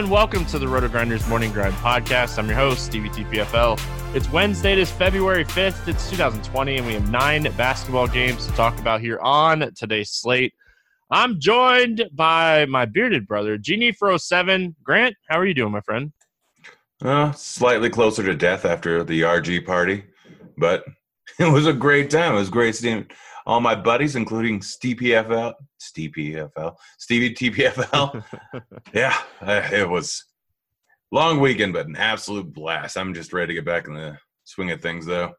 Everyone, welcome to the Roto Grinders Morning Grind Podcast. I'm your host, Stevie TPFL. It's Wednesday, it is February 5th, it's 2020, and we have nine basketball games to talk about here on today's slate. I'm joined by my bearded brother, Genie for 07. Grant, how are you doing, my friend? Uh, slightly closer to death after the RG party, but it was a great time. It was great seeing all my buddies, including Steve PFL, Steve PFL, Stevie TPFL. yeah, it was long weekend, but an absolute blast. I'm just ready to get back in the swing of things, though.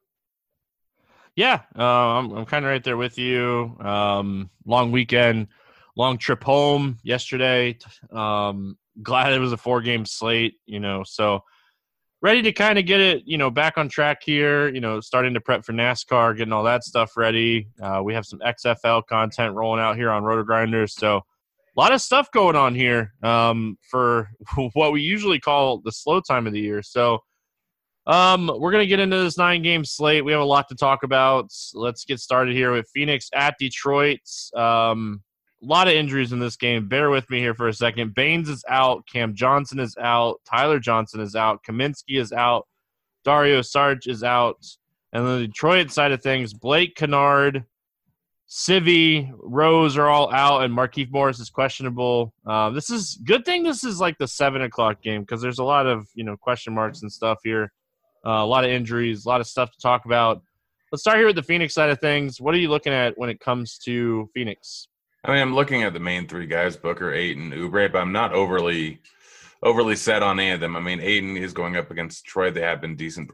Yeah, uh, I'm, I'm kind of right there with you. Um, long weekend, long trip home yesterday. Um, glad it was a four game slate, you know, so ready to kind of get it, you know, back on track here. You know, starting to prep for NASCAR, getting all that stuff ready. Uh, we have some XFL content rolling out here on Roto Grinders, so a lot of stuff going on here um, for what we usually call the slow time of the year. So. Um, we're gonna get into this nine game slate. We have a lot to talk about. Let's get started here with Phoenix at Detroit. Um, a lot of injuries in this game. Bear with me here for a second. Baynes is out. Cam Johnson is out. Tyler Johnson is out. Kaminsky is out. Dario Saric is out. And the Detroit side of things, Blake Kennard, Svi, Rose are all out, and Markieff Morris is questionable. Uh, this is good thing. This is like the seven o'clock game because there's a lot of you know question marks and stuff here. Uh, a lot of injuries, a lot of stuff to talk about. Let's start here with the Phoenix side of things. What are you looking at when it comes to Phoenix? I mean, I'm looking at the main three guys: Booker, Ayton, Oubre, but I'm not overly overly set on any of them. I mean, Ayton is going up against Troy. They have been decent,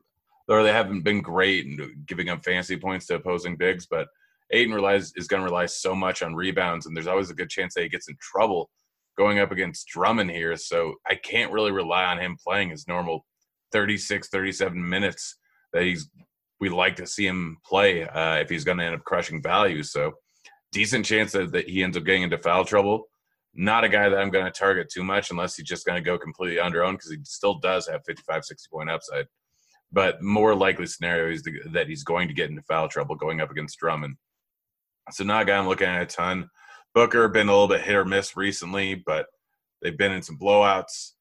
or they haven't been great in giving up fancy points to opposing bigs. But Ayton relies is going to rely so much on rebounds, and there's always a good chance that he gets in trouble going up against Drummond here. So I can't really rely on him playing his normal 36, 37 minutes that he's we like to see him play uh, if he's going to end up crushing value. So decent chance that, that he ends up getting into foul trouble. Not a guy that I'm going to target too much unless he's just going to go completely under own because he still does have 55, 60 point upside. but more likely scenario is that he's going to get into foul trouble going up against Drummond. So not a guy I'm looking at a ton. Booker been a little bit hit or miss recently, but they've been in some blowouts.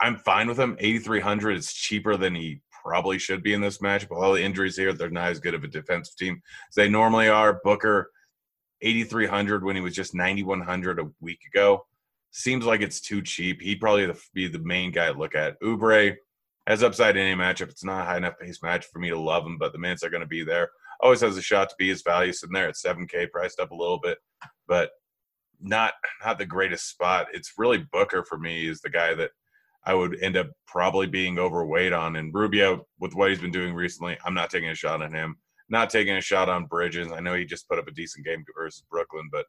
I'm fine with him. 8,300 is cheaper than he probably should be in this match. But all the injuries here, they're not as good of a defensive team as they normally are. Booker, 8,300 when he was just 9,100 a week ago. Seems like it's too cheap. He'd probably be the main guy to look at. Oubre has upside in any matchup. It's not a high enough pace match for me to love him, but the minutes are going to be there. Always has a shot to be his value sitting there at 7K, priced up a little bit, but not not the greatest spot. It's really Booker for me is the guy that I would end up probably being overweight on. And Rubio, with what he's been doing recently, I'm not taking a shot on him. Not taking a shot on Bridges. I know he just put up a decent game versus Brooklyn, but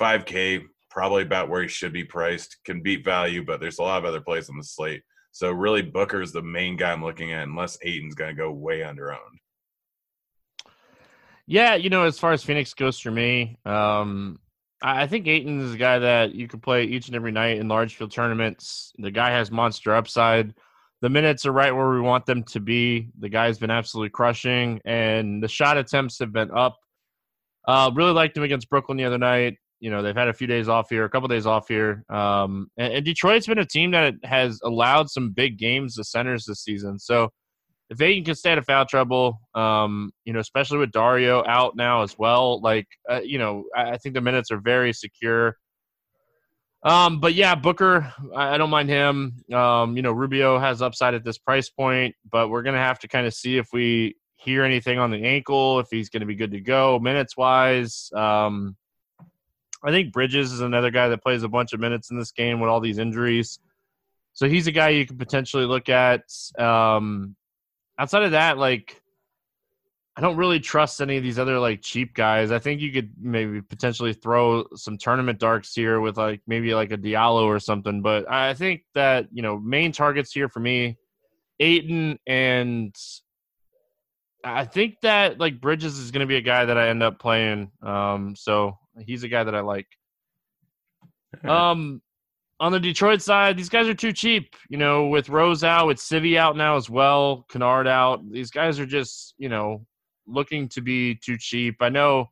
5K, probably about where he should be priced. Can beat value, but there's a lot of other plays on the slate. So really, Booker's the main guy I'm looking at, unless Ayton's going to go way under owned. Yeah, you know, as far as Phoenix goes for me, um, I think Ayton is a guy that you can play each and every night in large field tournaments. The guy has monster upside. The minutes are right where we want them to be. The guy's been absolutely crushing, and the shot attempts have been up. Uh, really liked him against Brooklyn the other night. You know, they've had a few days off here, a couple days off here. Um, and, and Detroit's been a team that has allowed some big games to centers this season. So if Ayton can stay out of foul trouble, um, you know, especially with Dario out now as well, like, uh, you know, I, I, think the minutes are very secure. Um, but yeah, Booker, I, I don't mind him. Um, you know, Rubio has upside at this price point, but we're gonna have to kind of see if we hear anything on the ankle, if he's gonna be good to go minutes wise. Um, I think Bridges is another guy that plays a bunch of minutes in this game with all these injuries. So he's a guy you could potentially look at. Um, outside of that, like I don't really trust any of these other like cheap guys. I think you could maybe potentially throw some tournament darks here with like maybe like a Diallo or something. But I think that you know main targets here for me, Ayton and I think that like Bridges is going to be a guy that I end up playing. Um, so he's a guy that I like. Um, on the Detroit side, these guys are too cheap. You know, with Rose out, with Civi out now as well, Kennard out. These guys are just, you know, looking to be too cheap. I know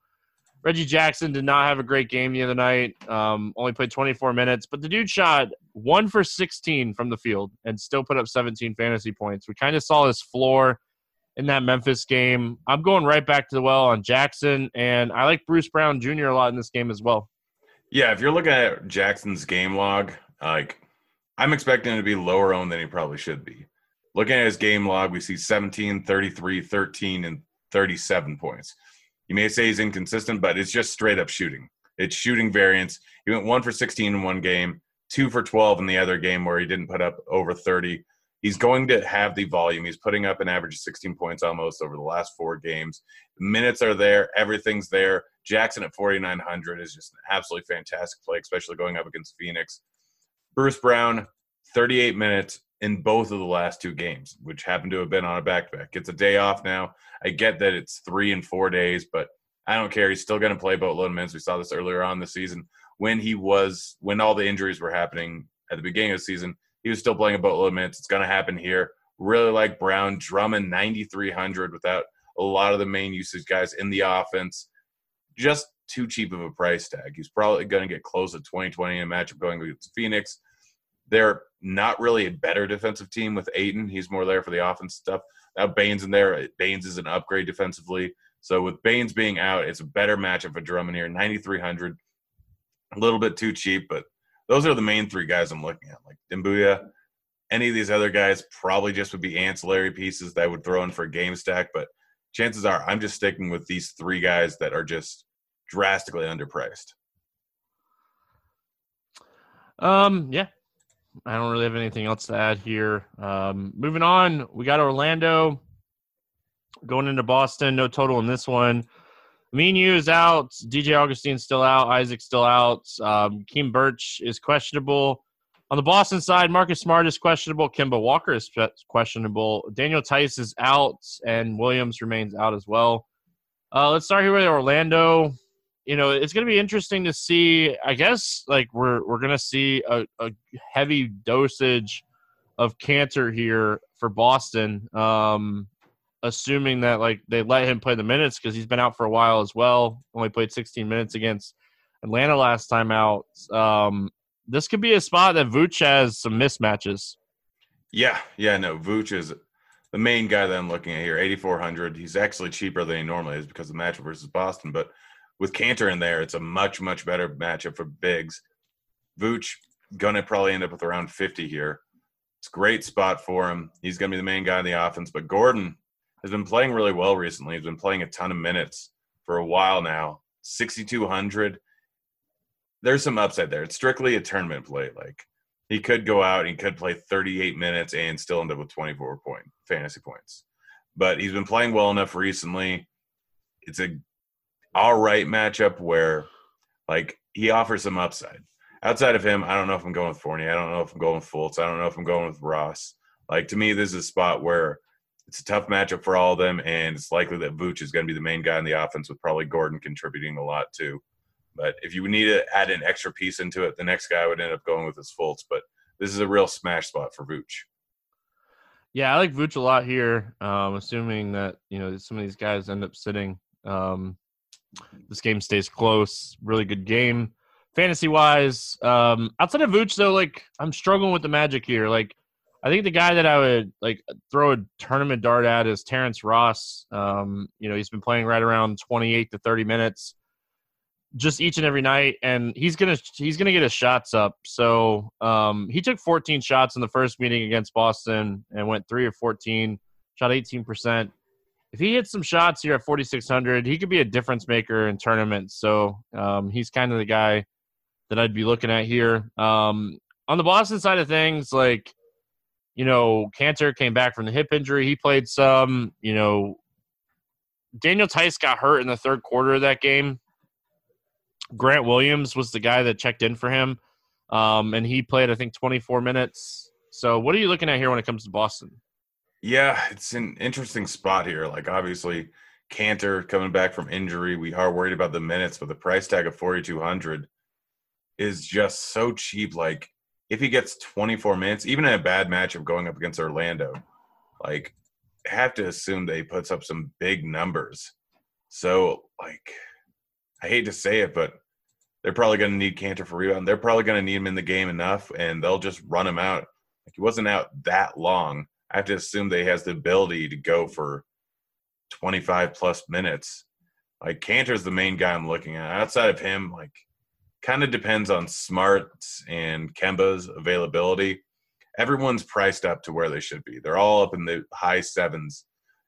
Reggie Jackson did not have a great game the other night. Um, only played 24 minutes, but the dude shot one for 16 from the field and still put up 17 fantasy points. We kind of saw his floor in that Memphis game. I'm going right back to the well on Jackson, and I like Bruce Brown Jr. a lot in this game as well. Yeah, if you're looking at Jackson's game log, like I'm expecting him to be lower owned than he probably should be. Looking at his game log, we see 17, 33, 13, and 37 points. You may say he's inconsistent, but it's just straight up shooting. It's shooting variance. He went one for 16 in one game, two for 12 in the other game where he didn't put up over 30. He's going to have the volume. He's putting up an average of 16 points almost over the last four games. Minutes are there. Everything's there. Jackson at 4,900 is just an absolutely fantastic play, especially going up against Phoenix. Bruce Brown, 38 minutes in both of the last two games, which happened to have been on a back to back. It's a day off now. I get that it's three and four days, but I don't care. He's still going to play boatload of minutes. We saw this earlier on the season when he was, when all the injuries were happening at the beginning of the season, he was still playing a boatload of minutes. It's going to happen here. Really like Brown, Drummond 9,300 without a lot of the main usage guys in the offense just too cheap of a price tag. He's probably going to get close to 2020 in a matchup going against Phoenix. They're not really a better defensive team with Ayton. He's more there for the offense stuff. Now Baynes in there. Baynes is an upgrade defensively. So with Baynes being out, it's a better matchup for Drummond here. 9,300, a little bit too cheap, but those are the main three guys I'm looking at. Like Doumbouya, any of these other guys probably just would be ancillary pieces that I would throw in for a game stack, but – chances are I'm just sticking with these three guys that are just drastically underpriced. Um, yeah, I don't really have anything else to add here. Um, moving on, we got Orlando going into Boston. No total in this one. Aminu is out. DJ Augustin's still out. Isaac's still out. Um, Khem Birch is questionable. On the Boston side, Marcus Smart is questionable. Kemba Walker is questionable. Daniel Theis is out, and Williams remains out as well. Uh, let's start here with Orlando. You know, it's going to be interesting to see. I guess like we're we're going to see a, a heavy dosage of Kanter here for Boston. Um, assuming that like they let him play the minutes because he's been out for a while as well. Only played 16 minutes against Atlanta last time out. Um, this could be a spot that Vooch has some mismatches. Yeah, yeah, no, Vooch is the main guy that I'm looking at here. 8,400. He's actually cheaper than he normally is because of the matchup versus Boston. But with Kanter in there, it's a much, much better matchup for bigs. Vooch gonna probably end up with around 50 here. It's great spot for him. He's gonna be the main guy in the offense. But Gordon has been playing really well recently. He's been playing a ton of minutes for a while now. 6,200. There's some upside there. It's strictly a tournament play. Like he could go out and he could play 38 minutes and still end up with 24 point fantasy points. But he's been playing well enough recently. It's a all right matchup where like he offers some upside. Outside of him, I don't know if I'm going with Fournier. I don't know if I'm going with Fultz. I don't know if I'm going with Ross. Like to me, this is a spot where it's a tough matchup for all of them, and it's likely that Vooch is going to be the main guy in the offense, with probably Gordon contributing a lot too. But if you need to add an extra piece into it, the next guy would end up going with his Fultz. But this is a real smash spot for Vooch. Yeah, I like Vooch a lot here. Um, assuming that you know some of these guys end up sitting. Um, this game stays close. Really good game, fantasy wise. Um, outside of Vooch, though, like I'm struggling with the magic here. Like, I think the guy that I would like throw a tournament dart at is Terrence Ross. Um, you know, he's been playing right around 28 to 30 minutes just each and every night and he's gonna he's gonna get his shots up so um, he took 14 shots in the first meeting against boston and went 3 or 14 shot 18% if he hits some shots here at 4600 he could be a difference maker in tournaments. So um, he's kind of the guy that i'd be looking at here. Um, on the boston side of things like you know Kanter came back from the hip injury. He played some you know. Daniel theis got hurt in the third quarter of that game. Grant Williams was the guy that checked in for him, um, and he played I think 24 minutes. So, what are you looking at here when it comes to Boston? Yeah, it's an interesting spot here. Like obviously, Kanter coming back from injury, we are worried about the minutes, but the price tag of 4,200 is just so cheap. Like if he gets 24 minutes, even in a bad matchup going up against Orlando, like have to assume that he puts up some big numbers. So like I hate to say it, but they're probably going to need Kanter for rebound. They're probably going to need him in the game enough, and they'll just run him out. Like he wasn't out that long. I have to assume that he has the ability to go for 25 plus minutes. Like Kanter's the main guy I'm looking at. Outside of him, like kind of depends on Smart's and Kemba's availability. Everyone's priced up to where they should be. They're all up in the high sevens,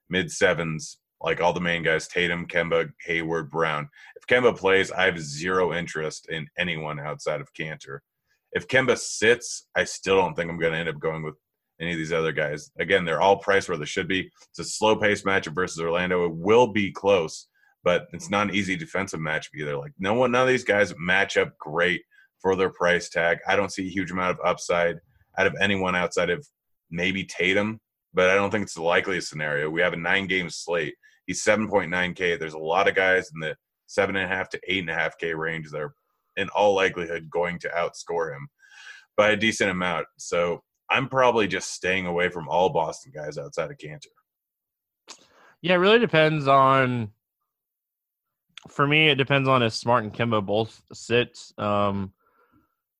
mid sevens like all the main guys Tatum, Kemba, Hayward, Brown. If Kemba plays, I have zero interest in anyone outside of Kanter. If Kemba sits, I still don't think I'm going to end up going with any of these other guys. Again, they're all priced where they should be. It's a slow paced matchup versus Orlando. It will be close, but it's not an easy defensive matchup either. Like no one, none of these guys match up great for their price tag. I don't see a huge amount of upside out of anyone outside of maybe Tatum, but I don't think it's the likeliest scenario. We have a nine game slate. He's 7.9K. There's a lot of guys in the seven and a half to eight and a half K range that are in all likelihood going to outscore him by a decent amount. So I'm probably just staying away from all Boston guys outside of Kanter. Yeah, it really depends on. For me, it depends on if Smart and Kemba both sit. Um,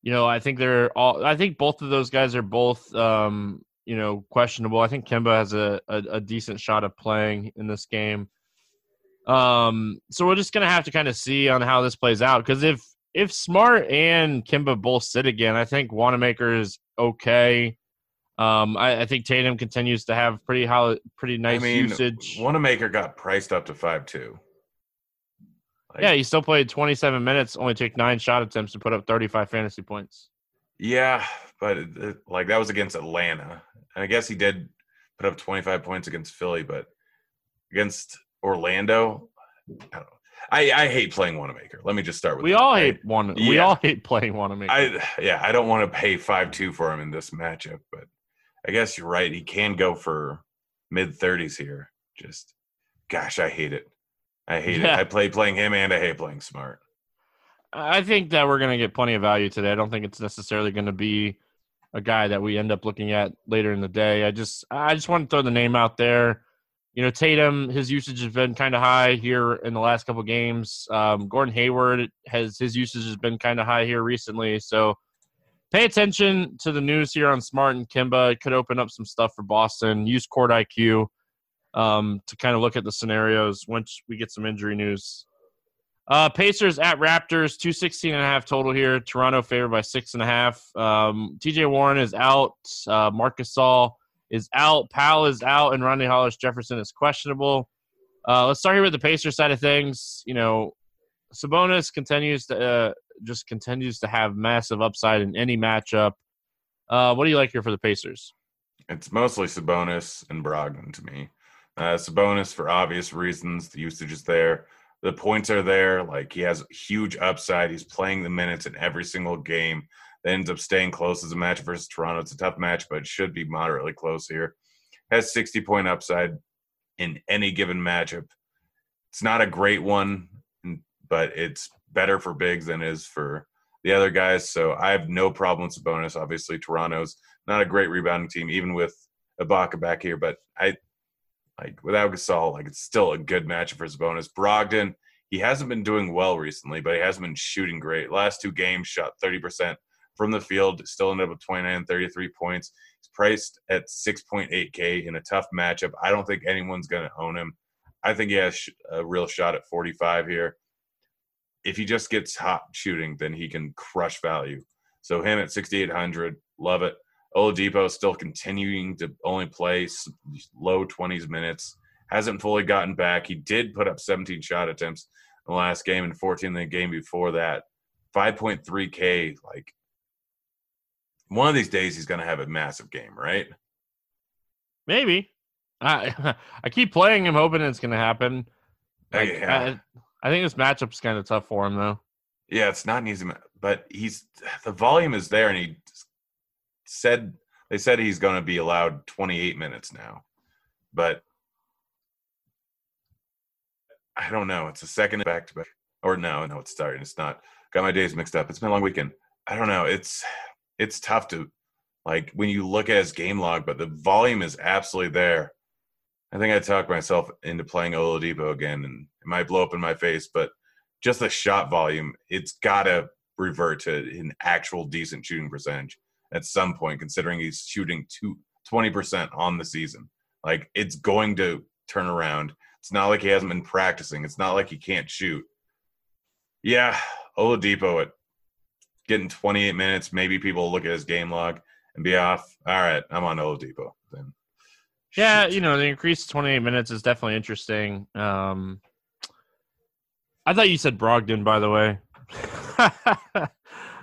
you know, I think they're all. I think both of those guys are both um, you know, questionable. I think Kemba has a, a, a decent shot of playing in this game. Um, so we're just gonna have to kind of see on how this plays out because if if Smart and Kemba both sit again, I think Wanamaker is okay. Um, I, I, think Tatum continues to have pretty high, pretty nice I mean, usage. Wanamaker got priced up to five two. Like, yeah, he still played 27 minutes, only took nine shot attempts to put up 35 fantasy points. Yeah, but it, like that was against Atlanta. And I guess he did put up 25 points against Philly, but against Orlando, I don't I, I hate playing Wanamaker. Let me just start with. We that. all hate one. Yeah. We all hate playing Wanamaker. I yeah, I don't want to pay five two for him in this matchup, but I guess you're right. He can go for mid thirties here. Just gosh, I hate it. I hate yeah. it. I play playing him and I hate playing smart. I think that we're gonna get plenty of value today. I don't think it's necessarily gonna be a guy that we end up looking at later in the day. I just I just want to throw the name out there. You know, Tatum, his usage has been kind of high here in the last couple games. Um, Gordon Hayward has his usage has been kind of high here recently. So pay attention to the news here on Smart and Kemba. It could open up some stuff for Boston. Use Court IQ um, to kind of look at the scenarios once we get some injury news. Uh, Pacers at Raptors, 216 and a half total here. Toronto favored by six and a half. Um, TJ Warren is out. Uh, Marc Gasol is out. Powell is out. And Rondae Hollis Jefferson is questionable. Uh, let's start here with the Pacers side of things. You know, Sabonis continues to uh, just continues to have massive upside in any matchup. Uh, what do you like here for the Pacers? It's mostly Sabonis and Brogdon to me. Uh, Sabonis for obvious reasons. The usage is there the points are there. Like he has huge upside. He's playing the minutes in every single game. That ends up staying close as a match versus Toronto. It's a tough match, but it should be moderately close here. Has 60 point upside in any given matchup. It's not a great one, but it's better for bigs than is for the other guys. So I have no problem with bonus. Obviously, Toronto's not a great rebounding team, even with Ibaka back here. But I like without Gasol, like it's still a good matchup for Sabonis. Brogdon, he hasn't been doing well recently, but he hasn't been shooting great. Last two games, shot 30% from the field, still ended up with 29 33 points. He's priced at 6.8K in a tough matchup. I don't think anyone's going to own him. I think he has a real shot at 45 here. If he just gets hot shooting, then he can crush value. So him at 6,800, love it. Oladipo still continuing to only play low 20s minutes. Hasn't fully gotten back. He did put up 17 shot attempts in the last game and 14 in the game before that. 5.3K. Like, one of these days he's going to have a massive game, right? Maybe. I I keep playing him, hoping it's going to happen. Oh, like, yeah. I, I think this matchup's kind of tough for him, though. Yeah, it's not an easy, but he's the volume is there, and he said they said he's going to be allowed 28 minutes now, but I don't know. It's a second back to back, or no, no, it's starting. It's not. Got my days mixed up. It's been a long weekend. I don't know. It's it's tough to like when you look at his game log, but the volume is absolutely there. I think I talked myself into playing Oladipo again, and it might blow up in my face, but just the shot volume, it's got to revert to an actual decent shooting percentage at some point, considering he's shooting two, 20% on the season. Like it's going to turn around. It's not like he hasn't been practicing. It's not like he can't shoot. Yeah, Oladipo at getting 28 minutes. Maybe people look at his game log and be off. All right, I'm on Oladipo then. Yeah, you know the increase to 28 minutes is definitely interesting. Um, I thought you said Brogdon, by the way.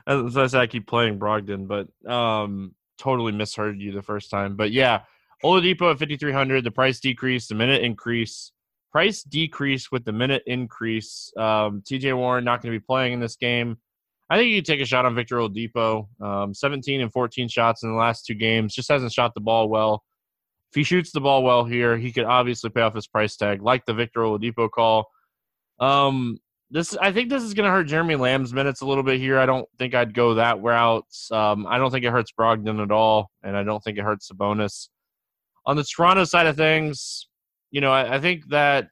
As I said, I keep playing Brogdon, but um, totally misheard you the first time. But yeah, Oladipo at 5,300. The price decrease, the minute increase. Price decrease with the minute increase. Um, TJ Warren not going to be playing in this game. I think you take a shot on Victor Oladipo. Um, 17 and 14 shots in the last two games. Just hasn't shot the ball well. If he shoots the ball well here, he could obviously pay off his price tag, like the Victor Oladipo call. Um, this I think this is going to hurt Jeremy Lamb's minutes a little bit here. I don't think I'd go that route. Um, I don't think it hurts Brogdon at all, and I don't think it hurts Sabonis. On the Toronto side of things, you know, I, I think that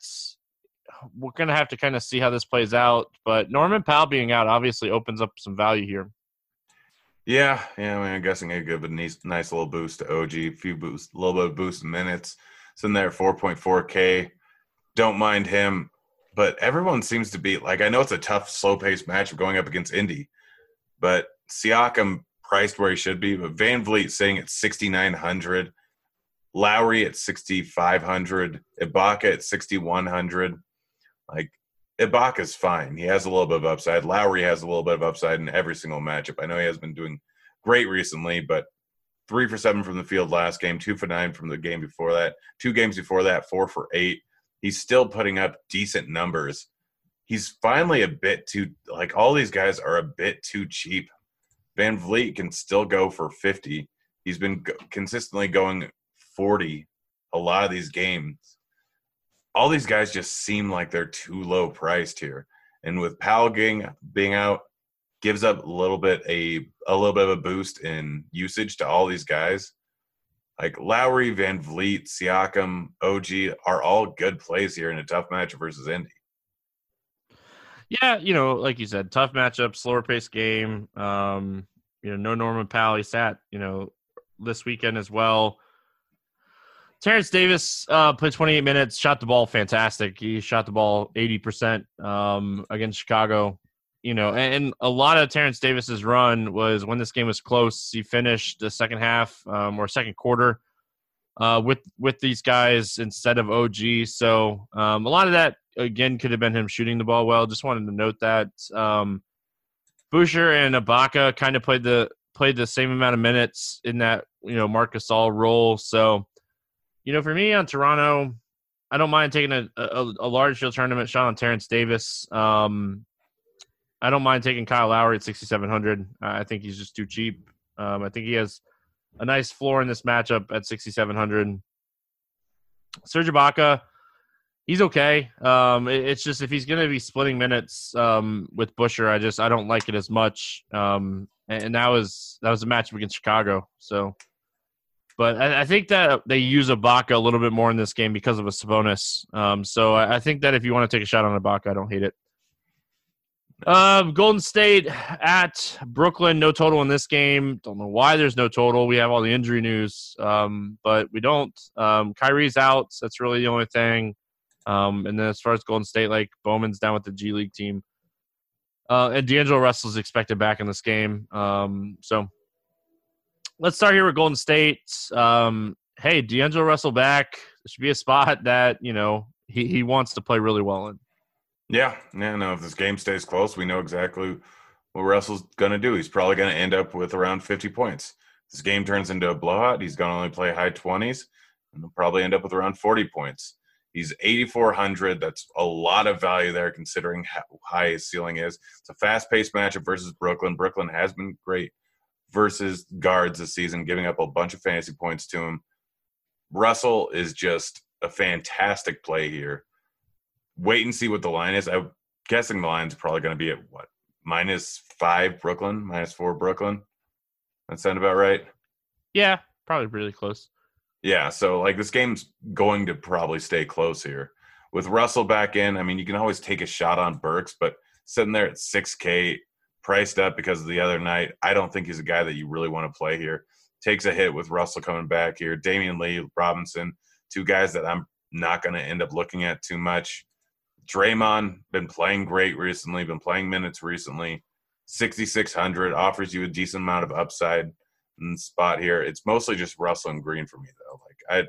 we're going to have to kind of see how this plays out. But Norman Powell being out obviously opens up some value here. Yeah, yeah. I mean, I'm guessing it give a nice, nice little boost to OG, a few boost, a little bit of boost in minutes. It's in there, 4.4K. Don't mind him but everyone seems to be like I know it's a tough, slow paced match going up against Indy, but Siakam priced where he should be, but VanVleet sitting at sixty nine hundred, Lowry at sixty five hundred, Ibaka at sixty one hundred. Like Ibaka's fine. He has a little bit of upside. Lowry has a little bit of upside in every single matchup. I know he has been doing great recently, but three for seven from the field last game, two for nine from the game before that, two games before that, four for eight he's still putting up decent numbers. He's finally a bit too like all these guys are a bit too cheap. VanVleet can still go for 50. He's been consistently going 40 a lot of these games. All these guys just seem like they're too low priced here. And with Powell being, being out, gives up a little bit a a little bit of a boost in usage to all these guys. Like Lowry, Van Vleet, Siakam, OG are all good plays here in a tough match versus Indy. Yeah, you know, like you said, tough matchup, slower paced game. Um, you know, no Norman Powell. He sat, you know, this weekend as well. Terrence Davis uh, played 28 minutes, shot the ball fantastic. He shot the ball 80% um, against Chicago. You know, and, and, a lot of Terrence Davis's run was when this game was close. He finished the second half um, or second quarter uh, with with these guys instead of OG. So um, a lot of that again could have been him shooting the ball well. Just wanted to note that. Um, Boucher and Ibaka kind of played the played the same amount of minutes in that you know Marc Gasol role. So, you know, for me on Toronto, I don't mind taking a, a, a large field tournament shot on Terrence Davis. Um, I don't mind taking Kyle Lowry at 6,700. I think he's just too cheap. Um, I think he has a nice floor in this matchup at 6,700. Serge Ibaka, he's okay. Um, it, it's just if he's going to be splitting minutes um, with Boucher, I just I don't like it as much. Um, and, and, that was that was a matchup against Chicago. So, but I, I, think that they use Ibaka a little bit more in this game because of a Sabonis. Um, so I, I think that if you want to take a shot on Ibaka, I don't hate it. Um, Golden State at Brooklyn, no total in this game. Don't know why there's no total. We have all the injury news, um, but we don't. Um, Kyrie's out. So that's really the only thing. Um, and then as far as Golden State, like Bowman's down with the G League team. Uh, and D'Angelo Russell's expected back in this game. Um, so let's start here with Golden State. Um, hey, D'Angelo Russell back. Should be a spot that, you know, he, he wants to play really well in. Yeah, yeah, no. If this game stays close, we know exactly what Russell's going to do. He's probably going to end up with around 50 points. This game turns into a blowout, he's going to only play high 20s, and he'll probably end up with around 40 points. He's 8,400. That's a lot of value there considering how high his ceiling is. It's a fast paced matchup versus Brooklyn. Brooklyn has been great versus guards this season, giving up a bunch of fantasy points to him. Russell is just a fantastic play here wait and see what the line is. I'm guessing the line's probably going to be at what minus five Brooklyn, minus four Brooklyn. That sound about right? Yeah, probably really close. Yeah, so like this game's going to probably stay close here. With Russell back in, I mean, you can always take a shot on Burks, but sitting there at 6K, priced up because of the other night, I don't think he's a guy that you really want to play here. Takes a hit with Russell coming back here. Damion Lee, Robinson, two guys that I'm not going to end up looking at too much. Draymond been playing great recently, been playing minutes recently. 6600 offers you a decent amount of upside spot here. It's mostly just Russell and Green for me though. Like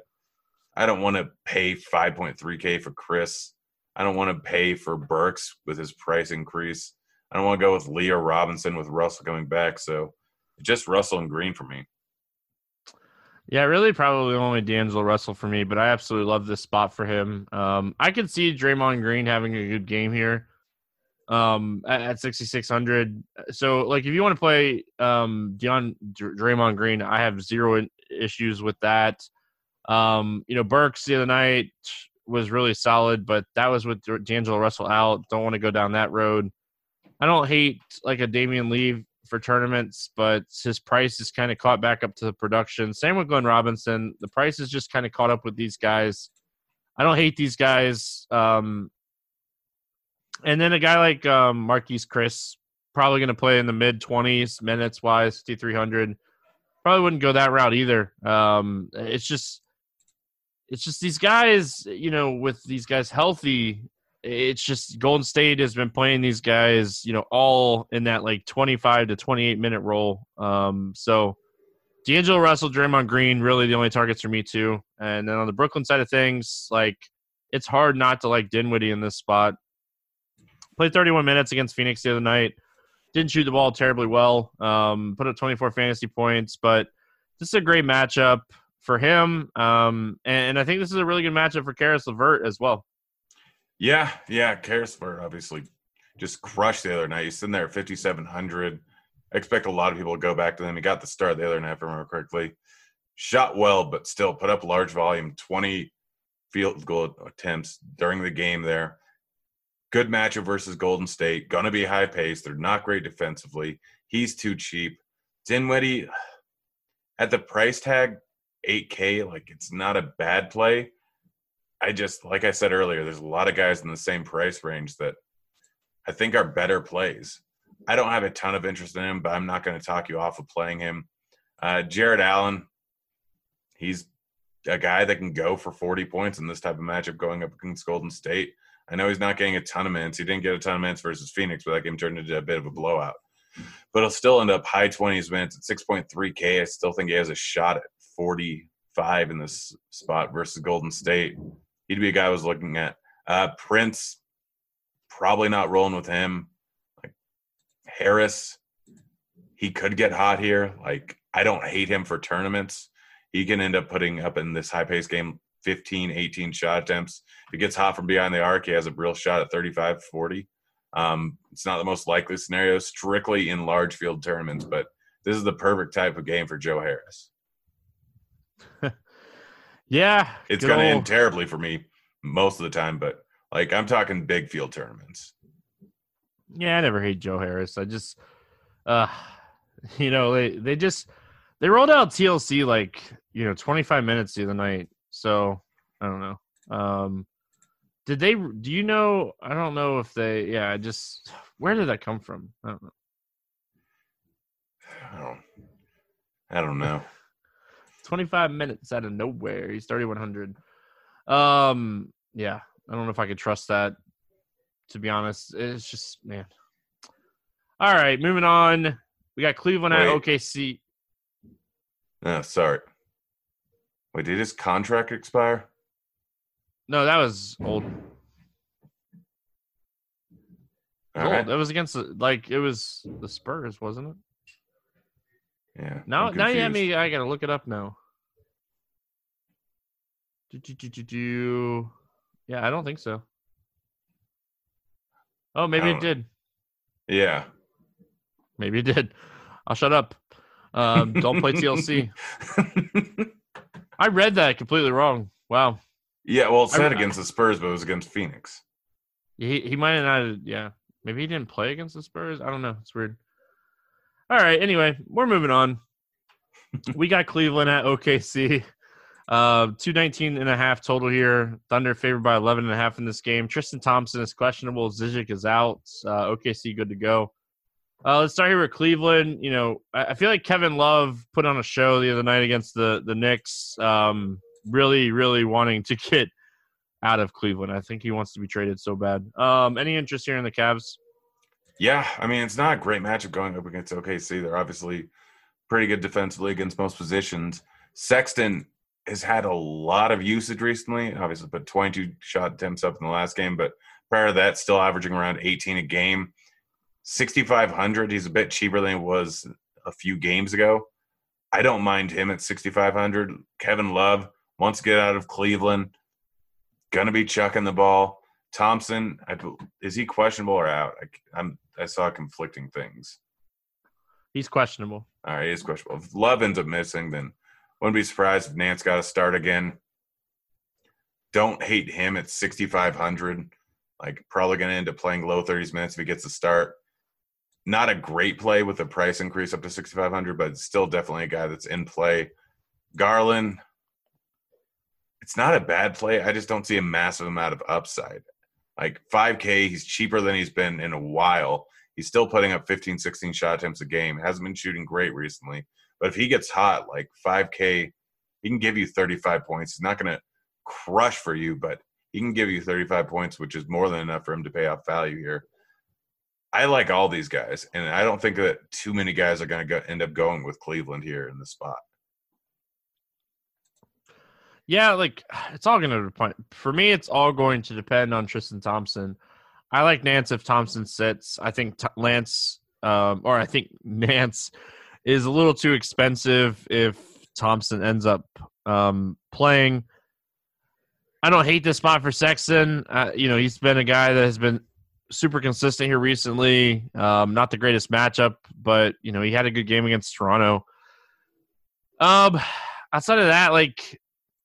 I I don't want to pay 5.3k for Chris. I don't want to pay for Burks with his price increase. I don't want to go with Leo Robinson with Russell coming back. So just Russell and Green for me. Yeah, really, probably only D'Angelo Russell for me, but I absolutely love this spot for him. Um, I could see Draymond Green having a good game here um, at, at 6,600. So, like, if you want to play um, Dion Draymond Green, I have zero issues with that. Um, you know, Burks the other night was really solid, but that was with D'Angelo Russell out. Don't want to go down that road. I don't hate like a Damion Lee for tournaments, but his price is kind of caught back up to the production. Same with Glenn Robinson. The price is just kind of caught up with these guys. I don't hate these guys. Um, and then a guy like um, Marquese Chriss, probably going to play in the mid 20s minutes wise, 5,300. Probably wouldn't go that route either. Um, it's just, it's just these guys, you know, with these guys healthy, it's just Golden State has been playing these guys, you know, all in that like 25 to 28 minute role. Um, so D'Angelo Russell, Draymond Green, really the only targets for me too. And then on the Brooklyn side of things, like it's hard not to like Dinwiddie in this spot. Played 31 minutes against Phoenix the other night. Didn't shoot the ball terribly well. Um, put up 24 fantasy points, but this is a great matchup for him. Um, and, and I think this is a really good matchup for Caris LeVert as well. Yeah, yeah. Caris obviously just crushed the other night. He's sitting there at 5,700. I expect a lot of people to go back to them. He got the start the other night, if I remember correctly. Shot well, but still put up large volume, 20 field goal attempts during the game there. Good matchup versus Golden State. Going to be high pace. They're not great defensively. He's too cheap. Dinwiddie, at the price tag, 8K, like it's not a bad play. I just, like I said earlier, there's a lot of guys in the same price range that I think are better plays. I don't have a ton of interest in him, but I'm not going to talk you off of playing him. Uh, Jarrett Allen, he's a guy that can go for 40 points in this type of matchup going up against Golden State. I know he's not getting a ton of minutes. He didn't get a ton of minutes versus Phoenix, but that game turned into a bit of a blowout. But he'll still end up high 20s minutes at 6.3K. I still think he has a shot at 45 in this spot versus Golden State. He'd be a guy I was looking at. Uh, Prince, probably not rolling with him. Like Harris, he could get hot here. Like I don't hate him for tournaments. He can end up putting up in this high pace game 15, 18 shot attempts. If he gets hot from behind the arc, he has a real shot at 35, 40. Um, it's not the most likely scenario, strictly in large field tournaments, but this is the perfect type of game for Joe Harris. yeah, it's going to end terribly for me most of the time, but like I'm talking big field tournaments. Yeah, I never hate Joe Harris. I just, uh, you know, they they just they rolled out TLC like you know 25 minutes the other night, so I don't know. Um, did they? Do you know? I don't know if they. Yeah, I just where did that come from? I don't know. I don't. I don't know. 25 minutes out of nowhere. He's 3100. Um, yeah, I don't know if I could trust that. To be honest, it's just man. All right, moving on. We got Cleveland Wait. at OKC. No, sorry. Wait, did his contract expire? No, that was old. All old. Right. It was against the, like it was the Spurs, wasn't it? Yeah. Now, now you have me. I gotta look it up now. Do, do, do, do. Yeah, I don't think so. Oh, maybe it did. Yeah. Maybe it did. I'll shut up. Um, don't play TLC. I read that completely wrong. Wow. Yeah, well, it said against the Spurs, but it was against Phoenix. He he might have not. Yeah, maybe he didn't play against the Spurs. I don't know. It's weird. All right. Anyway, we're moving on. we got Cleveland at OKC. Uh, 219 and a half total here. Thunder favored by 11 and a half in this game. Tristan Thompson is questionable. Zizic is out. Uh, OKC good to go. Uh, let's start here with Cleveland. You know, I, I, feel like Kevin Love put on a show the other night against the the Knicks. Um, really, really wanting to get out of Cleveland. I think he wants to be traded so bad. Um, any interest here in the Cavs? Yeah, I mean it's not a great matchup going up against OKC. They're obviously pretty good defensively against most positions. Sexton has had a lot of usage recently. Obviously, put 22 shot attempts up in the last game, but prior to that, still averaging around 18 a game. 6,500. He's a bit cheaper than he was a few games ago. I don't mind him at 6,500. Kevin Love wants to get out of Cleveland. Gonna be chucking the ball. Thompson, I, is he questionable or out? I, I'm I saw conflicting things. He's questionable. All right, he's questionable. If Love ends up missing, then wouldn't be surprised if Nance got to start again. Don't hate him at 6,500. Like, probably going to end up playing low 30s minutes if he gets a start. Not a great play with the price increase up to 6,500, but still definitely a guy that's in play. Garland, it's not a bad play. I just don't see a massive amount of upside. Like 5K, he's cheaper than he's been in a while. He's still putting up 15, 16 shot attempts a game. Hasn't been shooting great recently. But if he gets hot, like 5K, he can give you 35 points. He's not going to crush for you, but he can give you 35 points, which is more than enough for him to pay off value here. I like all these guys, and I don't think that too many guys are going to end up going with Cleveland here in the spot. Yeah, like it's all going to depend. For me, it's all going to depend on Tristan Thompson. I like Nance if Thompson sits. I think T- Lance, um, or I think Nance is a little too expensive if Thompson ends up um, playing. I don't hate this spot for Sexton. Uh, you know, he's been a guy that has been super consistent here recently. Um, not the greatest matchup, but you know he had a good game against Toronto. Um, outside of that, like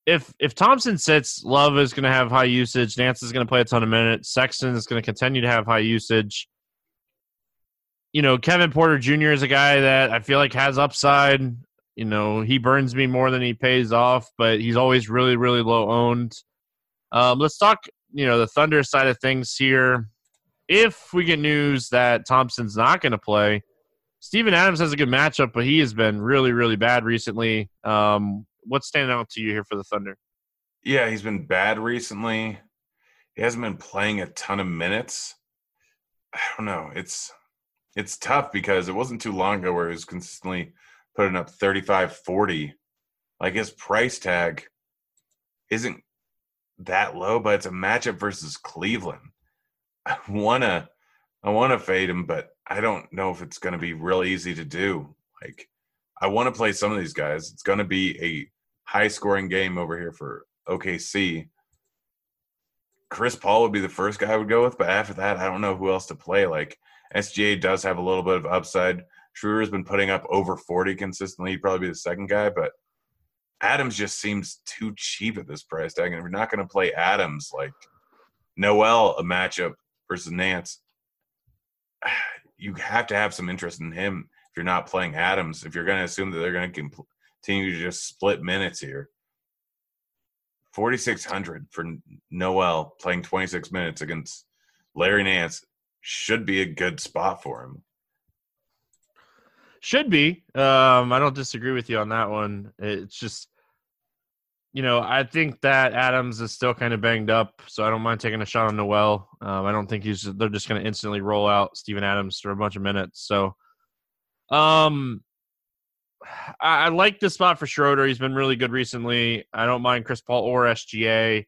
if if Thompson sits, Love is going to have high usage. Nance is going to play a ton of minutes. Sexton is going to continue to have high usage. You know, Kevin Porter Jr. is a guy that I feel like has upside. You know, he burns me more than he pays off, but he's always really, really low owned. Um, let's talk, you know, the Thunder side of things here. If we get news that Thompson's not going to play, Steven Adams has a good matchup, but he has been really, really bad recently. Um, what's standing out to you here for the Thunder? Yeah, he's been bad recently. He hasn't been playing a ton of minutes. I don't know. It's it's tough because it wasn't too long ago where he was consistently putting up 35 40. Like his price tag isn't that low, but it's a matchup versus Cleveland. I wanna I wanna fade him, but I don't know if it's gonna be real easy to do. Like I want to play some of these guys. It's gonna be a high scoring game over here for OKC. Chris Paul would be the first guy I would go with, but after that, I don't know who else to play. Like SGA does have a little bit of upside. Schroeder's been putting up over 40 consistently. He'd probably be the second guy, but Adams just seems too cheap at this price tag. And if you're not going to play Adams, like Noel, a matchup versus Nance, you have to have some interest in him if you're not playing Adams. If you're going to assume that they're going to continue to just split minutes here. 4,600 for Noel playing 26 minutes against Larry Nance should be a good spot for him. Should be. Um, I don't disagree with you on that one. It's just, you know, I think that Adams is still kind of banged up, so I don't mind taking a shot on Noel. Um, I don't think he's. They're just going to instantly roll out Steven Adams for a bunch of minutes. So, um, I, I like this spot for Schroeder. He's been really good recently. I don't mind Chris Paul or SGA.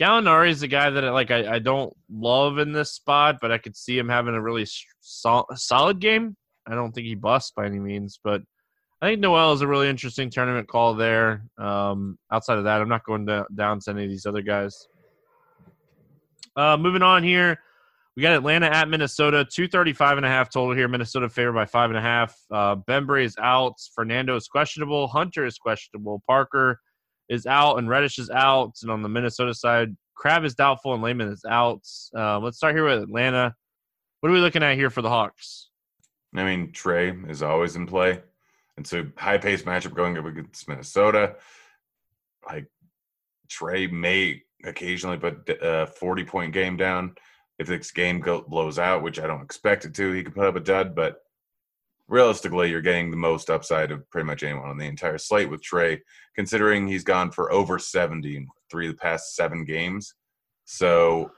Gallinari is a guy that I, like I, I don't love in this spot, but I could see him having a really sol- solid game. I don't think he busts by any means, but I think Noel is a really interesting tournament call there. Um, outside of that, I'm not going to, down to any of these other guys. Uh, moving on here, we got Atlanta at Minnesota, 235 and a half total here. Minnesota favored by five and a half. Uh, Bembry is out. Fernando is questionable. Hunter is questionable. Parker is out, and Reddish is out. And on the Minnesota side, Crabbe is doubtful, and Layman is out. Uh, let's start here with Atlanta. What are we looking at here for the Hawks? I mean, Trey is always in play. And it's a high paced matchup going up against Minnesota. Like, Trey may occasionally put a 40 point game down if this game go, blows out, which I don't expect it to, he could put up a dud. But realistically, you're getting the most upside of pretty much anyone on the entire slate with Trey, considering he's gone for over 70 in three of the past seven games. So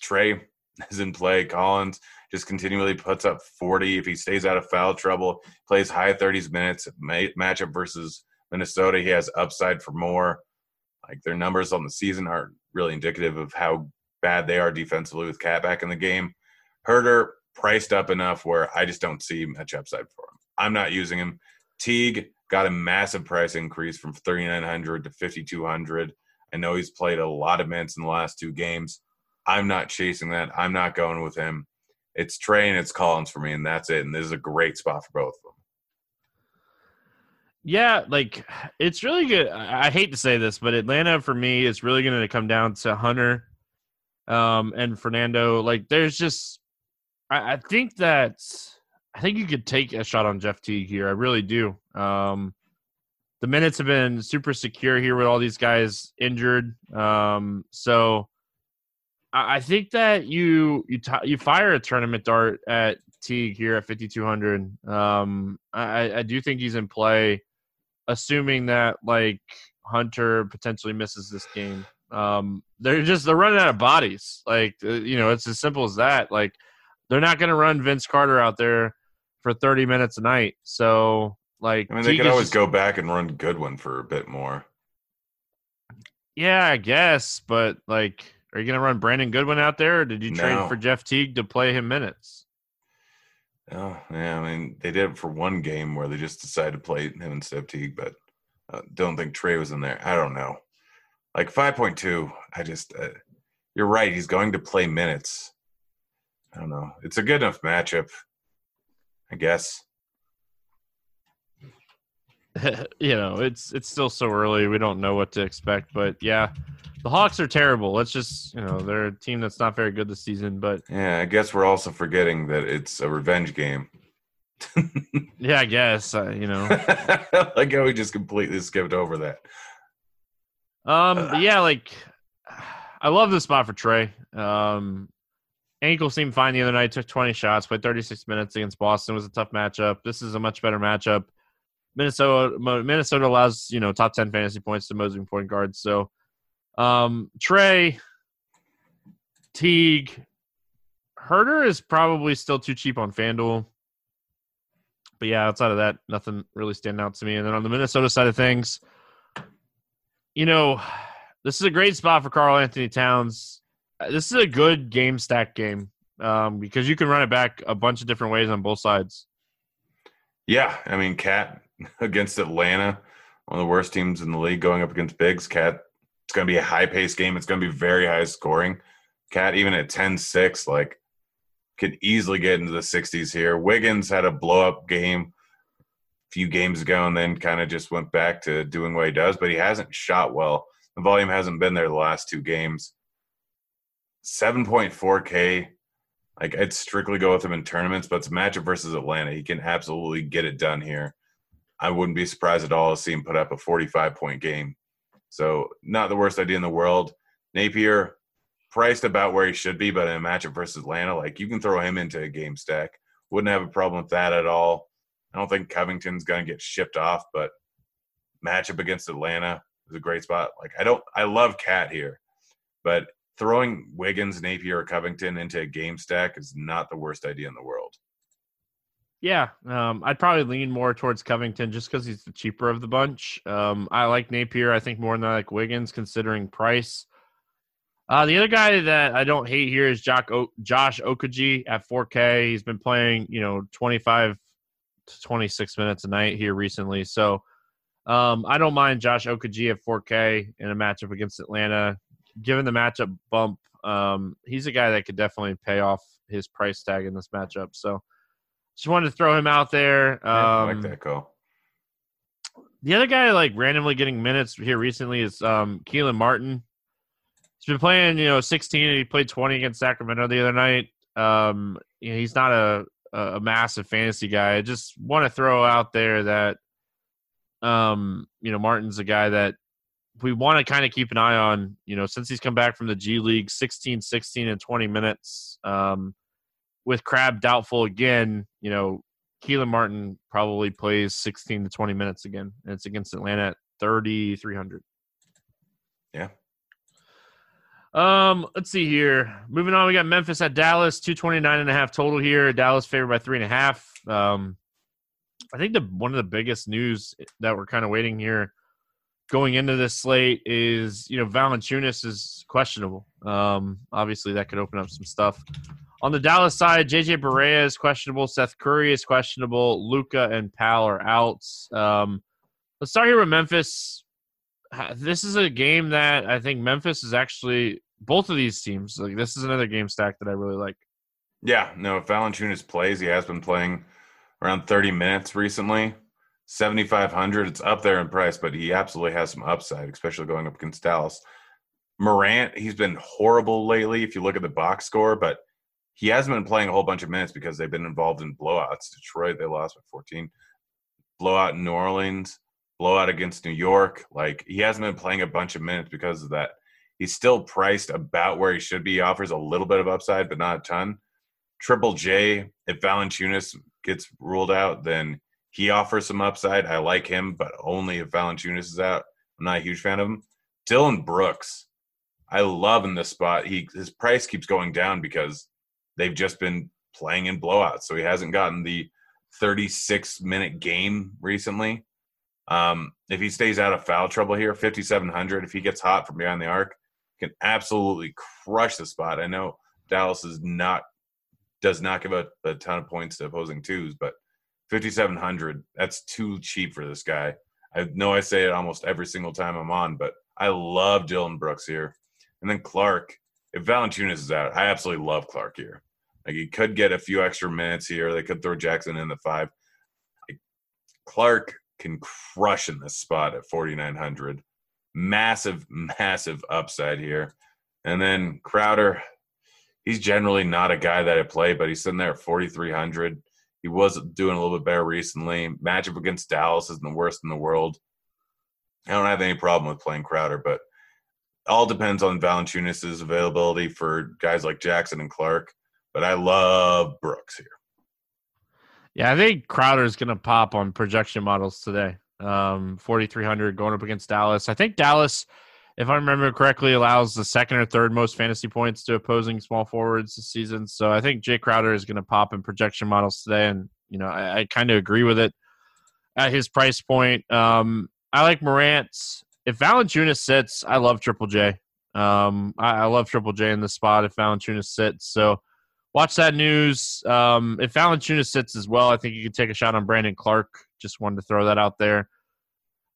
Trey is in play. Collins just continually puts up 40. If he stays out of foul trouble, plays high 30s minutes, matchup versus Minnesota, he has upside for more. Like their numbers on the season aren't really indicative of how bad they are defensively with Cat back in the game. Huerter priced up enough where I just don't see much upside for him. I'm not using him. Teague got a massive price increase from 3,900 to 5,200. I know he's played a lot of minutes in the last two games. I'm not chasing that. I'm not going with him. It's Trey and it's Collins for me, and that's it. And this is a great spot for both of them. Yeah, like it's really good. I hate to say this, but Atlanta for me is really going to come down to Hunter um, and Fernando. Like, there's just, I, I, think that I think you could take a shot on Jeff Teague here. I really do. Um, the minutes have been super secure here with all these guys injured. Um, so I, I think that you you t- you fire a tournament dart at Teague here at 5200. Um, I, I do think he's in play, assuming that like Hunter potentially misses this game. Um, they're just they're running out of bodies. Like uh, you know, it's as simple as that. Like they're not going to run Vince Carter out there for 30 minutes a night. So like, I mean, they could always just, go back and run Goodwin for a bit more. Yeah, I guess, but like, are you going to run Brandon Goodwin out there, or did you trade no. for Jeff Teague to play him minutes? Oh, yeah. I mean, they did it for one game where they just decided to play him instead of Teague, but uh, don't think Trey was in there. I don't know. Like 5.2, I just, uh, you're right. He's going to play minutes. I don't know. It's a good enough matchup, I guess. you know, it's it's still so early. We don't know what to expect, but yeah, the Hawks are terrible. Let's just, you know, they're a team that's not very good this season, but Yeah, I guess we're also forgetting that it's a revenge game. yeah, I guess, uh, you know. like how we just completely skipped over that. Um, yeah, like I love this spot for Trey. Um, ankle seemed fine the other night. Took 20 shots, played 36 minutes against Boston. It was a tough matchup. This is a much better matchup. Minnesota Minnesota allows you know top 10 fantasy points to most point guards. So, um, Trey, Teague, Huerter is probably still too cheap on FanDuel. But yeah, outside of that, nothing really standing out to me. And then on the Minnesota side of things, you know, this is a great spot for Karl-Anthony Towns. Uh, this is a good game stack game um, because you can run it back a bunch of different ways on both sides. Yeah, I mean, Cat against Atlanta, one of the worst teams in the league, going up against Bigs. Cat, it's going to be a high paced game. It's going to be very high scoring. Cat, even at 10 6, like, could easily get into the 60s here. Wiggins had a blow up game few games ago and then kind of just went back to doing what he does, but he hasn't shot well. The volume hasn't been there the last two games. 7.4K. Like I'd strictly go with him in tournaments, but it's a matchup versus Atlanta. He can absolutely get it done here. I wouldn't be surprised at all to see him put up a 45 point game. So not the worst idea in the world. Napier priced about where he should be, but in a matchup versus Atlanta, like you can throw him into a game stack. Wouldn't have a problem with that at all. I don't think Covington's gonna get shipped off, but matchup against Atlanta is a great spot. Like I don't I love Cat here, but throwing Wiggins, Napier, or Covington into a game stack is not the worst idea in the world. Yeah, um, I'd probably lean more towards Covington just because he's the cheaper of the bunch. Um, I like Napier, I think, more than I like Wiggins, considering price. Uh, the other guy that I don't hate here is Josh Okogie at 4K. He's been playing, you know, 25 to 26 minutes a night here recently. So um, I don't mind Josh Okogie at 4K in a matchup against Atlanta given the matchup bump, um, he's a guy that could definitely pay off his price tag in this matchup. So just wanted to throw him out there. Um, I like um, that call. The other guy like randomly getting minutes here recently is um, Kelan Martin. He's been playing, you know, 16 and he played 20 against Sacramento the other night. Um, you know, he's not a, a massive fantasy guy. I just want to throw out there that, um, you know, Martin's a guy that we want to kind of keep an eye on, you know, since he's come back from the G League, 16, 16, and 20 minutes. Um, with Crabbe doubtful again, you know, Kelan Martin probably plays 16 to 20 minutes again, and it's against Atlanta at 3,300. Yeah. Um, let's see here. Moving on, we got Memphis at Dallas, 229 and a half total here. Dallas favored by three and a half. Um, I think the one of the biggest news that we're kind of waiting here going into this slate is you know Valanciunas is questionable. Um, obviously, that could open up some stuff. On the Dallas side, JJ Barea is questionable. Seth Curry is questionable. Luka and Powell are out. Um, let's start here with Memphis. This is a game that I think Memphis is actually both of these teams. Like this is another game stack that I really like. Yeah, no, if Valanciunas plays, he has been playing around 30 minutes recently. 7,500. It's up there in price, but he absolutely has some upside, especially going up against Dallas. Morant, he's been horrible lately if you look at the box score, but he hasn't been playing a whole bunch of minutes because they've been involved in blowouts. Detroit, they lost by 14. Blowout in New Orleans, blowout against New York. Like he hasn't been playing a bunch of minutes because of that. He's still priced about where he should be. He offers a little bit of upside, but not a ton. Triple J, if Valanciunas gets ruled out, then he offers some upside. I like him, but only if Valanciunas is out. I'm not a huge fan of him. Dillon Brooks, I love in this spot. He his price keeps going down because they've just been playing in blowouts, so he hasn't gotten the 36 minute game recently. Um, if he stays out of foul trouble here, 5,700. If he gets hot from behind the arc, can absolutely crush the spot. I know Dallas is not does not give a, a ton of points to opposing twos, but 5700 that's too cheap for this guy i know i say it almost every single time i'm on but i love Dillon brooks here and then Clarke, if valanciunas is out i absolutely love Clarke here like he could get a few extra minutes here they could throw jackson in the five like, clarke can crush in this spot at 4,900. Massive, massive upside here. And then Crowder, he's generally not a guy that I play, but he's sitting there at 4,300. He was doing a little bit better recently. Matchup against Dallas isn't the worst in the world. I don't have any problem with playing Crowder, but all depends on Valanciunas' availability for guys like Jackson and Clarke. But I love Brooks here. Yeah, I think Crowder is going to pop on projection models today. Um, 4,300 going up against Dallas. I think Dallas, if I remember correctly, allows the second or third most fantasy points to opposing small forwards this season. So I think Jay Crowder is going to pop in projection models today. And, you know, I, I kind of agree with it at his price point. Um, I like Morant. If Valanciunas sits, I love Triple J. Um, I, I love Triple J in the spot if Valanciunas sits. So watch that news. Um, if Valanciunas sits as well, I think you could take a shot on Brandon Clarke. Just wanted to throw that out there.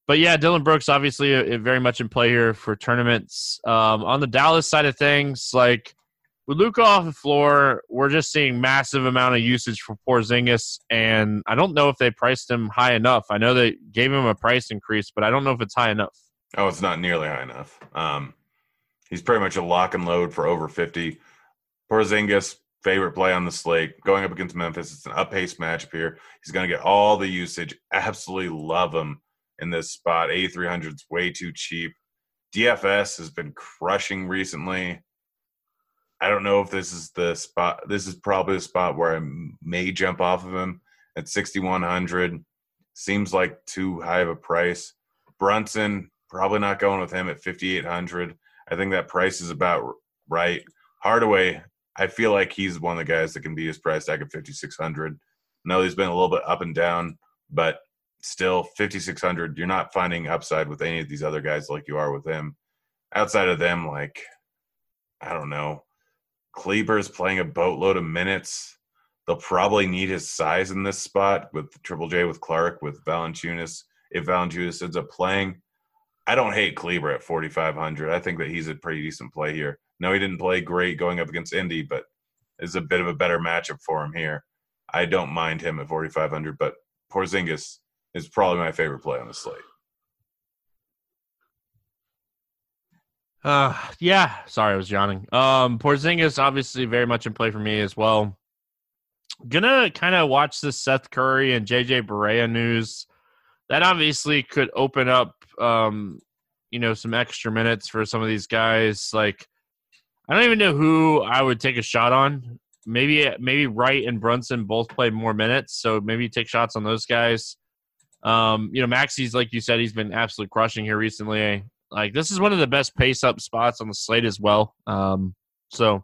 But yeah, Dillon Brooks obviously uh, very much in play here for tournaments. Um, on the Dallas side of things, like with Luka off the floor, we're just seeing massive amount of usage for Porzingis, and I don't know if they priced him high enough. I know they gave him a price increase, but I don't know if it's high enough. Oh, it's not nearly high enough. Um, he's pretty much a lock and load for over fifty. Porzingis favorite play on the slate. Going up against Memphis, it's an up pace matchup here. He's going to get all the usage. Absolutely love him in this spot. 8,300 is way too cheap. DFS has been crushing recently. I don't know if this is the spot. This is probably the spot where I may jump off of him at 6,100. Seems like too high of a price. Brunson, probably not going with him at 5,800. I think that price is about right. Hardaway, I feel like he's one of the guys that can be his price tag at 5,600. No, he's been a little bit up and down, but still 5,600. You're not finding upside with any of these other guys like you are with him. Outside of them, like, I don't know. Kleber's playing a boatload of minutes. They'll probably need his size in this spot with Triple J, with Clarke, with Valanciunas. If Valanciunas ends up playing, I don't hate Kleber at 4,500. I think that he's a pretty decent play here. No, he didn't play great going up against Indy, but is a bit of a better matchup for him here. I don't mind him at 4,500, but Porzingis is probably my favorite play on the slate. Uh, yeah. Sorry, I was yawning. Um, Porzingis obviously very much in play for me as well. Gonna kind of watch this Seth Curry and JJ Barea news. That obviously could open up, um, you know, some extra minutes for some of these guys. Like I don't even know who I would take a shot on. Maybe maybe Wright and Brunson both play more minutes, so maybe take shots on those guys. Um, you know, Maxi's like you said, he's been absolutely crushing here recently. Like this is one of the best pace up spots on the slate as well. Um, so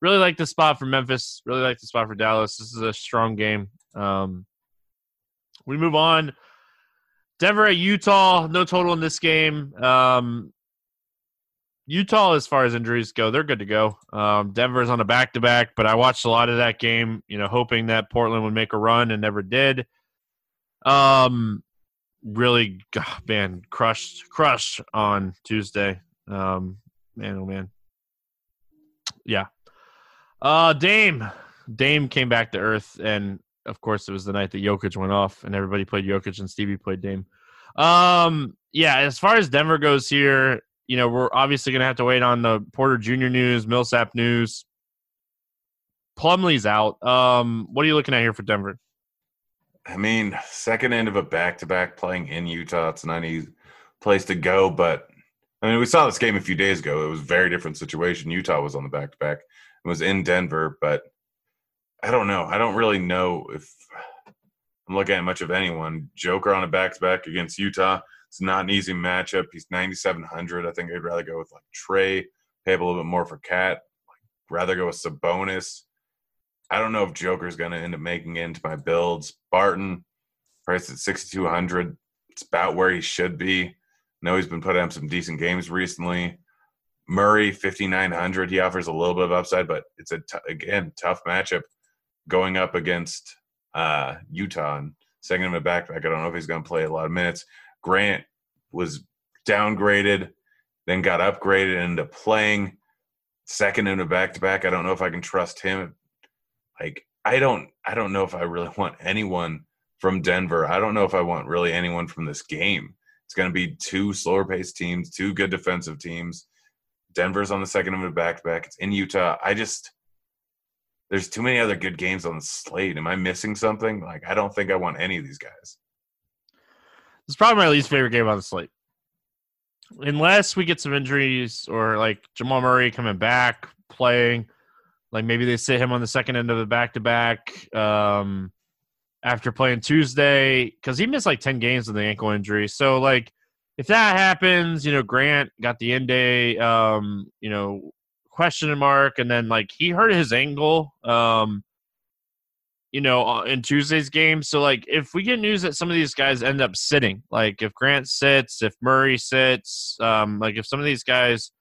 really like the spot for Memphis. Really like the spot for Dallas. This is a strong game. Um, we move on. Denver at Utah. No total in this game. Um, Utah, as far as injuries go, they're good to go. Um, Denver's on a back to back, but I watched a lot of that game, you know, hoping that Portland would make a run and never did. Um, really, God, man, crushed, crushed on Tuesday. Um, man, oh man, yeah. Uh, Dame, Dame came back to earth, and of course, it was the night that Jokic went off, and everybody played Jokic, and Stevie played Dame. Um, yeah, as far as Denver goes here, you know, we're obviously going to have to wait on the Porter Jr. news, Millsap news. Plumlee's out. Um, what are you looking at here for Denver? I mean, second end of a back to back playing in Utah. It's an easy place to go, but I mean, we saw this game a few days ago. It was a very different situation. Utah was on the back to back. It was in Denver, but I don't know. I don't really know if I'm looking at much of anyone. Joker on a back to back against Utah. It's not an easy matchup. He's 9,700. I think I'd rather go with like Trey, pay a little bit more for Cat. Like, rather go with Sabonis. I don't know if Joker's going to end up making it into my builds. Barton, priced at 6,200. It's about where he should be. I know he's been putting up some decent games recently. Murray, 5,900. He offers a little bit of upside, but it's a t- again tough matchup going up against uh, Utah and second him a backpack. I don't know if he's going to play a lot of minutes. Grant was downgraded, then got upgraded into playing second in a back to back. I don't know if I can trust him. Like I don't I don't know if I really want anyone from Denver. I don't know if I want really anyone from this game. It's going to be two slower paced teams, two good defensive teams. Denver's on the second of a back to back. It's in Utah. I just there's too many other good games on the slate. Am I missing something? Like I don't think I want any of these guys. It's probably my least favorite game on the slate. Unless we get some injuries or like Jamal Murray coming back playing, like maybe they sit him on the second end of the back to back after playing Tuesday because he missed like 10 games with the ankle injury. So like if that happens, you know, Grant got the end day, um, you know, question mark, and then like he hurt his ankle, um, you know, uh, in Tuesday's game. So like if we get news that some of these guys end up sitting, like if Grant sits, if Murray sits, um, like if some of these guys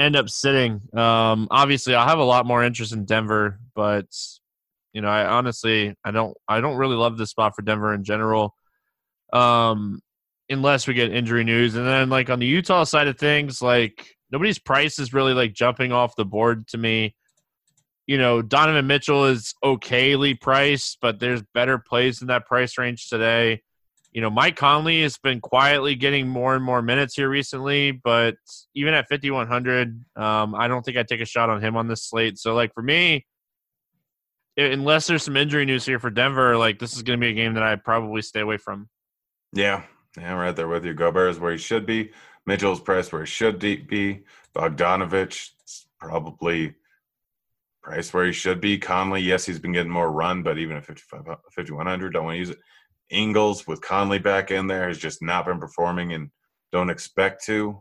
end up sitting, um, obviously I'll have a lot more interest in Denver, but you know, I honestly I don't I don't really love this spot for Denver in general. Um unless we get injury news. And then like on the Utah side of things, like nobody's price is really like jumping off the board to me. You know, Donovan Mitchell is okayly priced, but there's better plays in that price range today. You know, Mike Conley has been quietly getting more and more minutes here recently, but even at 5,100, um, I don't think I'd take a shot on him on this slate. So, like, for me, unless there's some injury news here for Denver, like this is going to be a game that I probably stay away from. Yeah, yeah, I'm right there with you. Gobert is where he should be. Mitchell's priced where he should be. Bogdanovich probably priced where he should be. Conley, yes, he's been getting more run, but even at 5100, don't want to use it. Ingles with Conley back in there has just not been performing and don't expect to.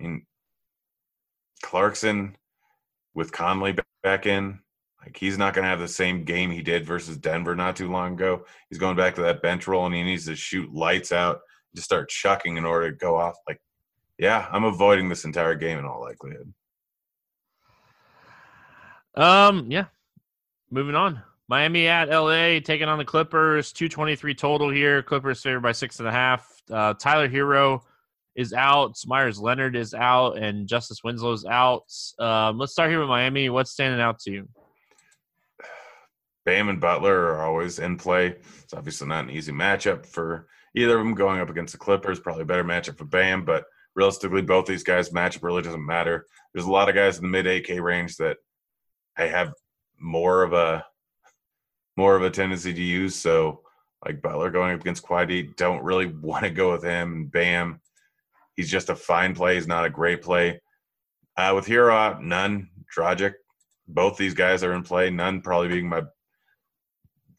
And Clarkson with Conley back in, like he's not going to have the same game he did versus Denver not too long ago. He's going back to that bench role and he needs to shoot lights out to start chucking in order to go off. Like, yeah, I'm avoiding this entire game in all likelihood. Um, yeah. Moving on. Miami at LA taking on the Clippers. 223 total here. Clippers favored by six and a half. Uh, Tyler Herro is out. Meyers Leonard is out, and Justice Winslow is out. Um, let's start here with Miami. What's standing out to you? Bam and Butler are always in play. It's obviously not an easy matchup for either of them going up against the Clippers. Probably a better matchup for Bam, but realistically, both these guys' matchup really doesn't matter. There's a lot of guys in the mid 8K range that I have more of a more of a tendency to use. So, like Butler going up against Quaddy, don't really want to go with him. And Bam, he's just a fine play. He's not a great play. Uh, with Herro, Nunn. Dragic, both these guys are in play. Nunn probably being my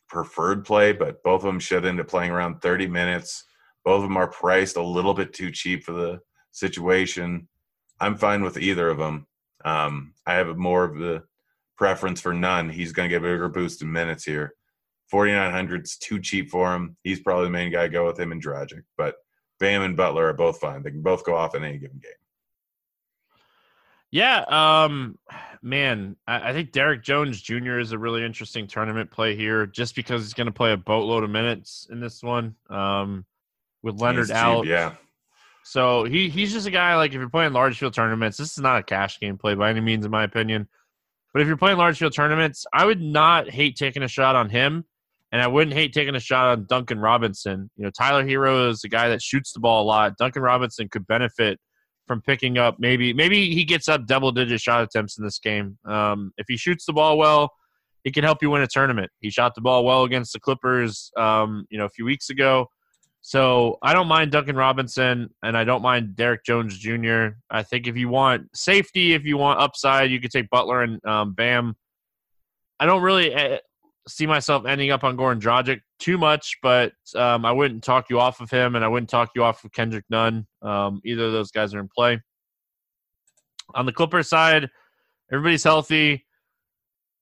preferred play, but both of them should end up playing around 30 minutes. Both of them are priced a little bit too cheap for the situation. I'm fine with either of them. Um, I have more of the preference for Nunn. He's going to get a bigger boost in minutes here. 4,900's too cheap for him. He's probably the main guy. Go with him and Dragic. But Bam and Butler are both fine. They can both go off in any given game. Yeah, um, man, I, I, think Derrick Jones Jr. is a really interesting tournament play here, just because he's going to play a boatload of minutes in this one. Um, with Leonard out, yeah. So he he's just a guy like if you're playing large field tournaments, this is not a cash game play by any means, in my opinion. But if you're playing large field tournaments, I would not hate taking a shot on him, and I wouldn't hate taking a shot on Duncan Robinson. You know, Tyler Herro is a guy that shoots the ball a lot. Duncan Robinson could benefit from picking up maybe maybe he gets up double digit shot attempts in this game. Um, if he shoots the ball well, he can help you win a tournament. He shot the ball well against the Clippers, um, you know, a few weeks ago. So I don't mind Duncan Robinson, and I don't mind Derrick Jones Jr. I think if you want safety, if you want upside, you could take Butler and um, Bam. I don't really eh, see myself ending up on Goran Dragic too much, but um, I wouldn't talk you off of him, and I wouldn't talk you off of Kendrick Nunn. Um, either of those guys are in play. On the Clipper side, everybody's healthy.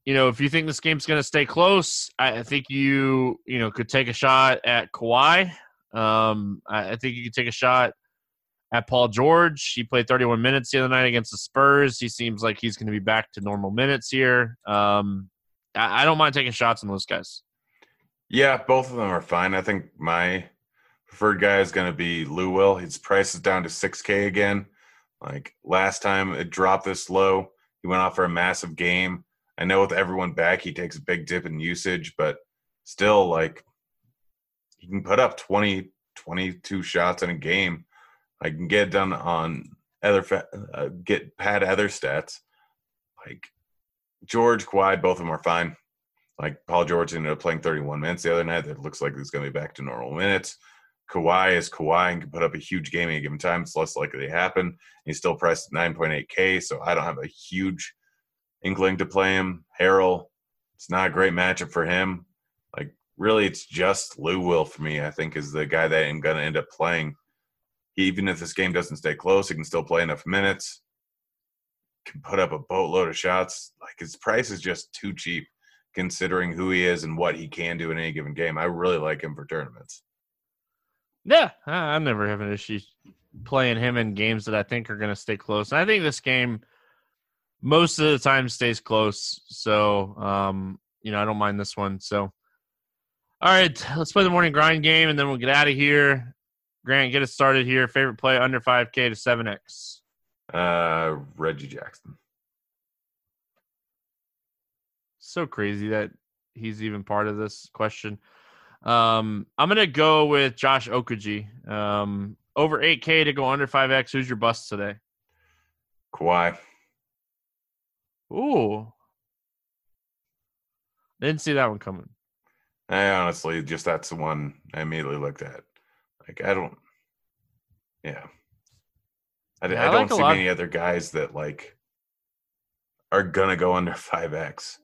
You know, if you think this game's going to stay close, I, think you you know could take a shot at Kawhi. Um, I, I think you could take a shot at Paul George. He played 31 minutes the other night against the Spurs. He seems like he's going to be back to normal minutes here. Um, I, I don't mind taking shots on those guys. Yeah, both of them are fine. I think my preferred guy is going to be Lou Will. His price is down to 6K again. Like last time it dropped this low, he went off for a massive game. I know with everyone back, he takes a big dip in usage, but still, like can put up 20, 22 shots in a game. I can get done on other uh, get pad other stats. Like George, Kawhi, both of them are fine. Like Paul George ended up playing 31 minutes the other night. That looks like he's going to be back to normal minutes. Kawhi is Kawhi and can put up a huge game at a given time. It's less likely to happen. He's still priced at 9.8K, so I don't have a huge inkling to play him. Harrell, it's not a great matchup for him. Really, it's just Lou Will for me, I think, is the guy that I'm going to end up playing. He, even if this game doesn't stay close, he can still play enough minutes, can put up a boatload of shots. Like, his price is just too cheap considering who he is and what he can do in any given game. I really like him for tournaments. Yeah, I never have an issue playing him in games that I think are going to stay close. And I think this game most of the time stays close. So, um, you know, I don't mind this one. So, all right, let's play the morning grind game and then we'll get out of here. Grant, get us started here. Favorite play under 5K to 7X? Uh, Reggie Jackson. So crazy that he's even part of this question. Um, I'm gonna go with Josh Okogie. Um, over 8K to go under 5X. Who's your bust today? Kawhi. Ooh. Didn't see that one coming. I honestly just that's the one I immediately looked at. Like I don't, yeah, I, yeah, I, I don't see many other guys that like are gonna go under five X.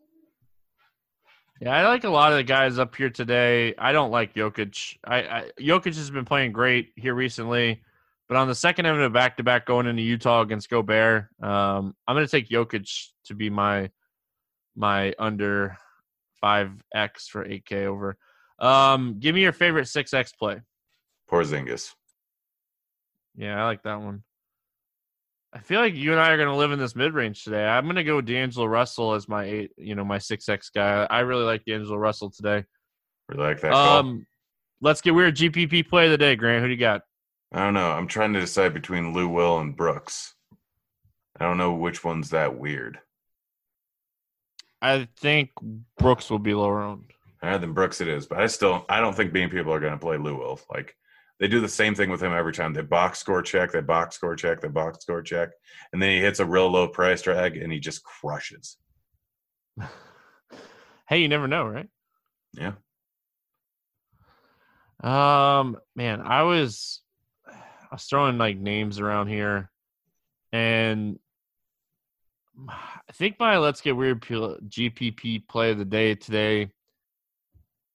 Yeah, I like a lot of the guys up here today. I don't like Jokic. I, I Jokic has been playing great here recently, but on the second end of back to back going into Utah against Gobert, um, I'm going to take Jokic to be my my under five X for eight K over. Um, give me your favorite six X play. Porzingis. Yeah, I like that one. I feel like you and I are going to live in this mid range today. I'm going to go D'Angelo Russell as my eight, you know, my six X guy. I really like D'Angelo Russell today. Really like that. Um, let's get weird. GPP play of the day, Grant. Who do you got? I don't know. I'm trying to decide between Lou Will and Brooks. I don't know which one's that weird. I think Brooks will be lower owned. Higher than Brooks it is, but I still I don't think being people are going to play Lou Will. Like they do the same thing with him every time. They box score check, they box score check, they box score check, and then he hits a real low price drag and he just crushes. hey, you never know, right? Yeah. Um, man, I was I was throwing like names around here, and I think my let's get weird GPP play of the day today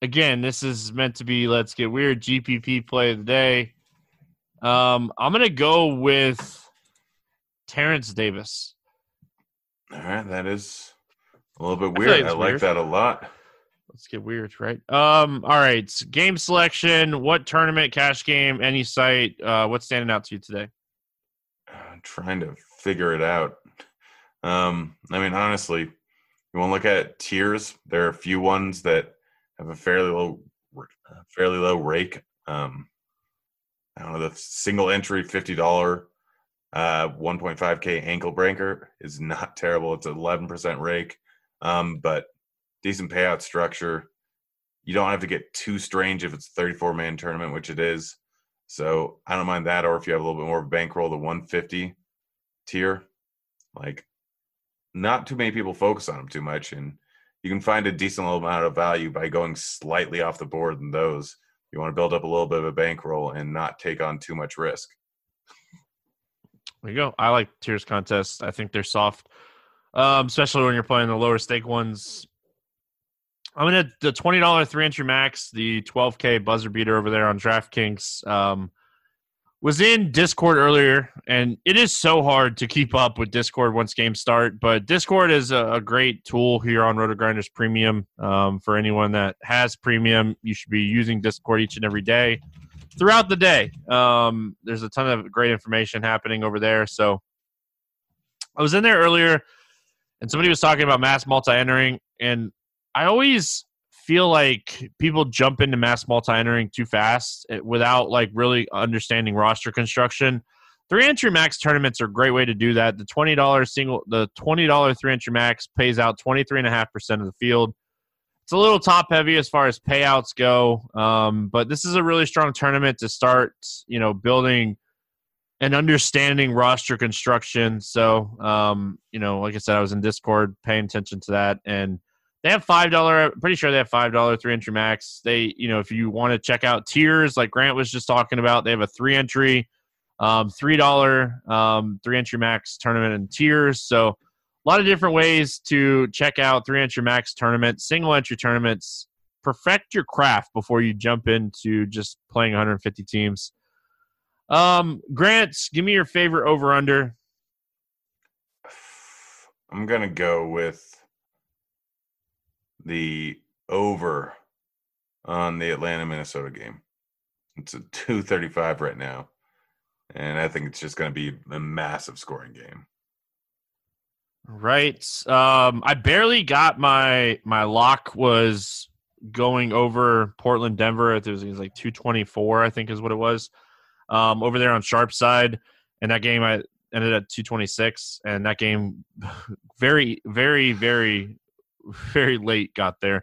again, this is meant to be let's get weird GPP play of the day. Um, I'm gonna go with Terence Davis. All right, that is a little bit weird. I, I like weird. that a lot. Let's get weird, right? Um, all right. Game selection. What tournament, cash game, any site? Uh, what's standing out to you today? I'm trying to figure it out. Um, I mean, honestly, you want to look at tiers. There are a few ones that have a fairly low, fairly low rake. Um, I don't know the single entry fifty dollar, uh, one point five k ankle breaker is not terrible. It's eleven percent rake, um, but decent payout structure. You don't have to get too strange if it's a thirty four man tournament, which it is. So I don't mind that. Or if you have a little bit more bankroll, the one fifty tier, like not too many people focus on them too much, and you can find a decent little amount of value by going slightly off the board than those. You want to build up a little bit of a bankroll and not take on too much risk. There you go. I like tiers contests. I think they're soft, um, especially when you're playing the lower stake ones. I'm gonna the twenty dollar three entry max, the 12k buzzer beater over there on DraftKings. Um, was in Discord earlier, and it is so hard to keep up with Discord once games start. But Discord is a, a great tool here on RotoGrinders Premium. Um, for anyone that has Premium, you should be using Discord each and every day throughout the day. Um, there's a ton of great information happening over there. So I was in there earlier, and somebody was talking about mass multi entering, and I always feel like people jump into mass multi entering too fast eh, without like really understanding roster construction. Three entry max tournaments are a great way to do that. The twenty dollars single, the twenty dollar three entry max pays out twenty three and a half percent of the field. it's a little top heavy as far as payouts go. Um, but this is a really strong tournament to start, you know, building and understanding roster construction. So, um, you know, like I said, I was in Discord paying attention to that, and they have five dollar. Pretty sure they have five dollar three entry max. They, you know, if you want to check out tiers, like Grant was just talking about, they have a three entry, um, three dollar, um, three entry max tournament and tiers. So a lot of different ways to check out three entry max tournaments, single entry tournaments. Perfect your craft before you jump into just playing 150 teams. Um, Grant, give me your favorite over under. I'm gonna go with the over on the Atlanta Minnesota game. It's a 235 right now. And I think it's just going to be a massive scoring game. Right. Um, I barely got my my lock was going over Portland Denver. It was, it was like 224, I think is what it was. Um, over there on SharpSide, and that game I ended at 226, and that game very, very, very, very late got there.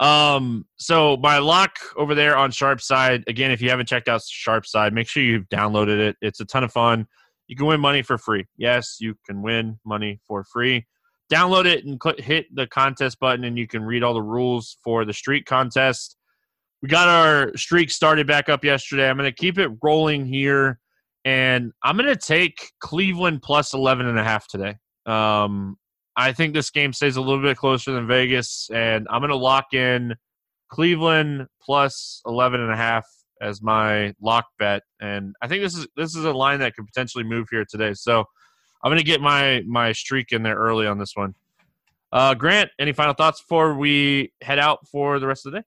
Um, so my lock over there on SharpSide again. If you haven't checked out SharpSide, make sure you've downloaded it. It's a ton of fun. You can win money for free. Yes, you can win money for free. Download it and click, hit the contest button, and you can read all the rules for the streak contest. We got our streak started back up yesterday. I'm going to keep it rolling here, and I'm going to take Cleveland plus 11 and a half today. Um, I think this game stays a little bit closer than Vegas, and I'm going to lock in Cleveland plus 11 and a half as my lock bet, and I think this is this is a line that could potentially move here today. So I'm going to get my my streak in there early on this one. Uh, Grant, any final thoughts before we head out for the rest of the day?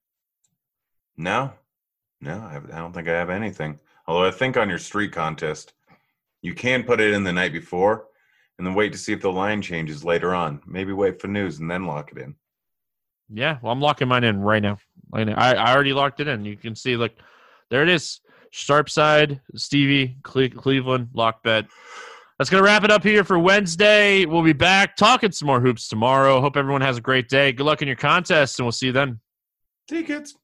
No, no, I, I don't think I have anything. Although I think on your streak contest, you can put it in the night before, and then wait to see if the line changes later on. Maybe wait for news and then lock it in. Yeah, well, I'm locking mine in right now. I, I already locked it in. You can see, look, there it is. SharpSide, Stevie, Cle- Cleveland, lock bet. That's going to wrap it up here for Wednesday. We'll be back talking some more hoops tomorrow. Hope everyone has a great day. Good luck in your contest, and we'll see you then. See you, kids.